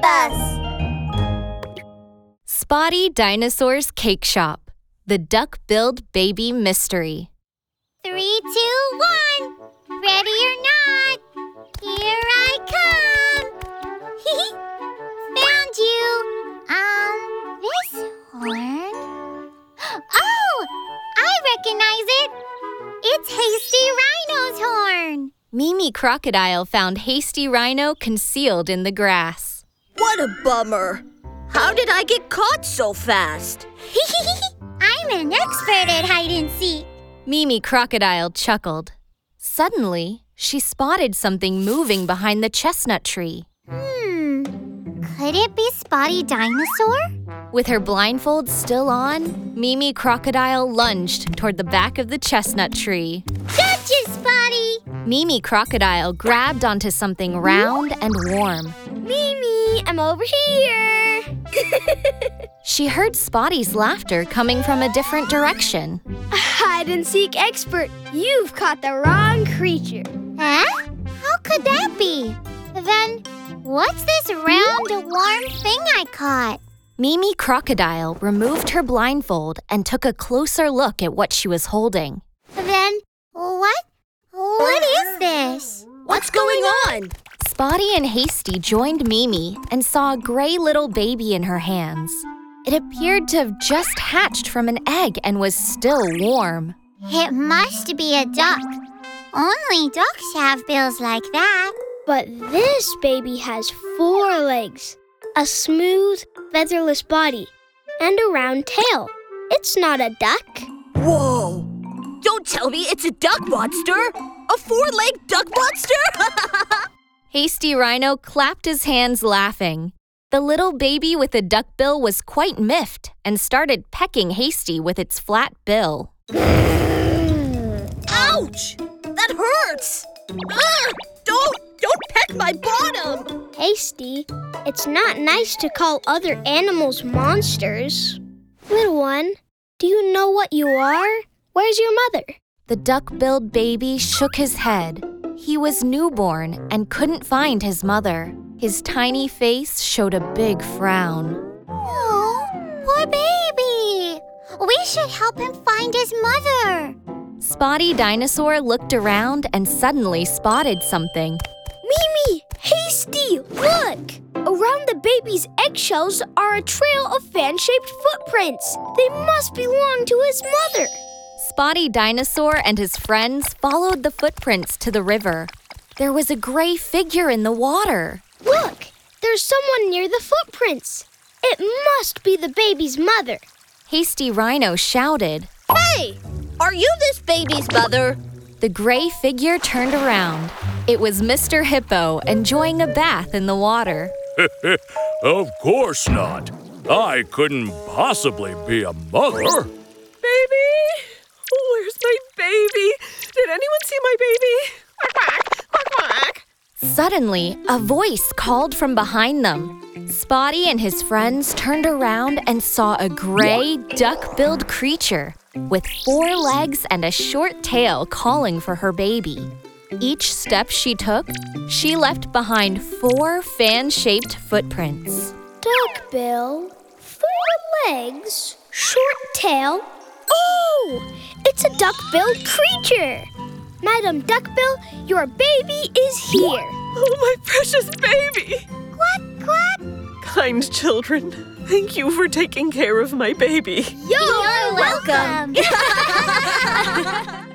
bus. Spotty Dinosaur's Cake Shop The Duck Billed Baby Mystery. Three, two, one. Ready or not, here I come. Found you. Um, this horn. Oh, I recognize it. It's Hasty Rhino's horn. Mimi Crocodile found Hasty Rhino concealed in the grass. What a bummer. How did I get caught so fast? Hehehe. I'm an expert at hide and seek. Mimi Crocodile chuckled. Suddenly, she spotted something moving behind the chestnut tree. Hmm. Could it be Spotty Dinosaur? With her blindfold still on, Mimi Crocodile lunged toward the back of the chestnut tree. Gotcha, Spotty! Mimi Crocodile grabbed onto something round and warm. Mimi, I'm over here. She heard Spotty's laughter coming from a different direction. Hide and seek expert, you've caught the wrong creature. Huh? How could that be? Then, what's this round, warm thing I caught? Mimi Crocodile removed her blindfold and took a closer look at what she was holding. Then, what? What is this? What's going on? Spotty and Hasty joined Mimi and saw a gray little baby in her hands. It appeared to have just hatched from an egg and was still warm. It must be a duck. Only ducks have bills like that. But this baby has four legs, a smooth, featherless body, and a round tail. It's not a duck. Whoa! Don't tell me it's a duck monster! A four legged duck monster? Hasty Rhino clapped his hands laughing. The little baby with the duck bill was quite miffed and started pecking Hasty with its flat bill. Ouch! That hurts! Ugh! Don't! Don't peck my bottom! Hasty, it's not nice to call other animals monsters. Little one, do you know what you are? Where's your mother? The duck billed baby shook his head. He was newborn and couldn't find his mother. His tiny face showed a big frown. Oh, poor baby. We should help him find his mother. Spotty Dinosaur looked around and suddenly spotted something. Mimi! Hasty! Look! Around the baby's eggshells are a trail of fan shaped footprints. They must belong to his mother. Spotty Dinosaur and his friends followed the footprints to the river. There was a gray figure in the water. Look! There's someone near the footprints. It must be the baby's mother. Hasty Rhino shouted. Hey! Are you this baby's mother? The gray figure turned around. It was Mr. Hippo enjoying a bath in the water. of course not. I couldn't possibly be a mother. Baby? Where's my baby? Did anyone see my baby? Quack, quack, quack, quack. Suddenly, a voice called from behind them. Spotty and his friends turned around and saw a gray, duck billed creature with four legs and a short tail calling for her baby. Each step she took, she left behind four fan shaped footprints. Duck bill, four legs, short tail. Oh! It's a duck-billed creature! Madam Duckbill, your baby is here. Oh, my precious baby. Quack, quack. Kind children, thank you for taking care of my baby. You're, You're welcome. welcome.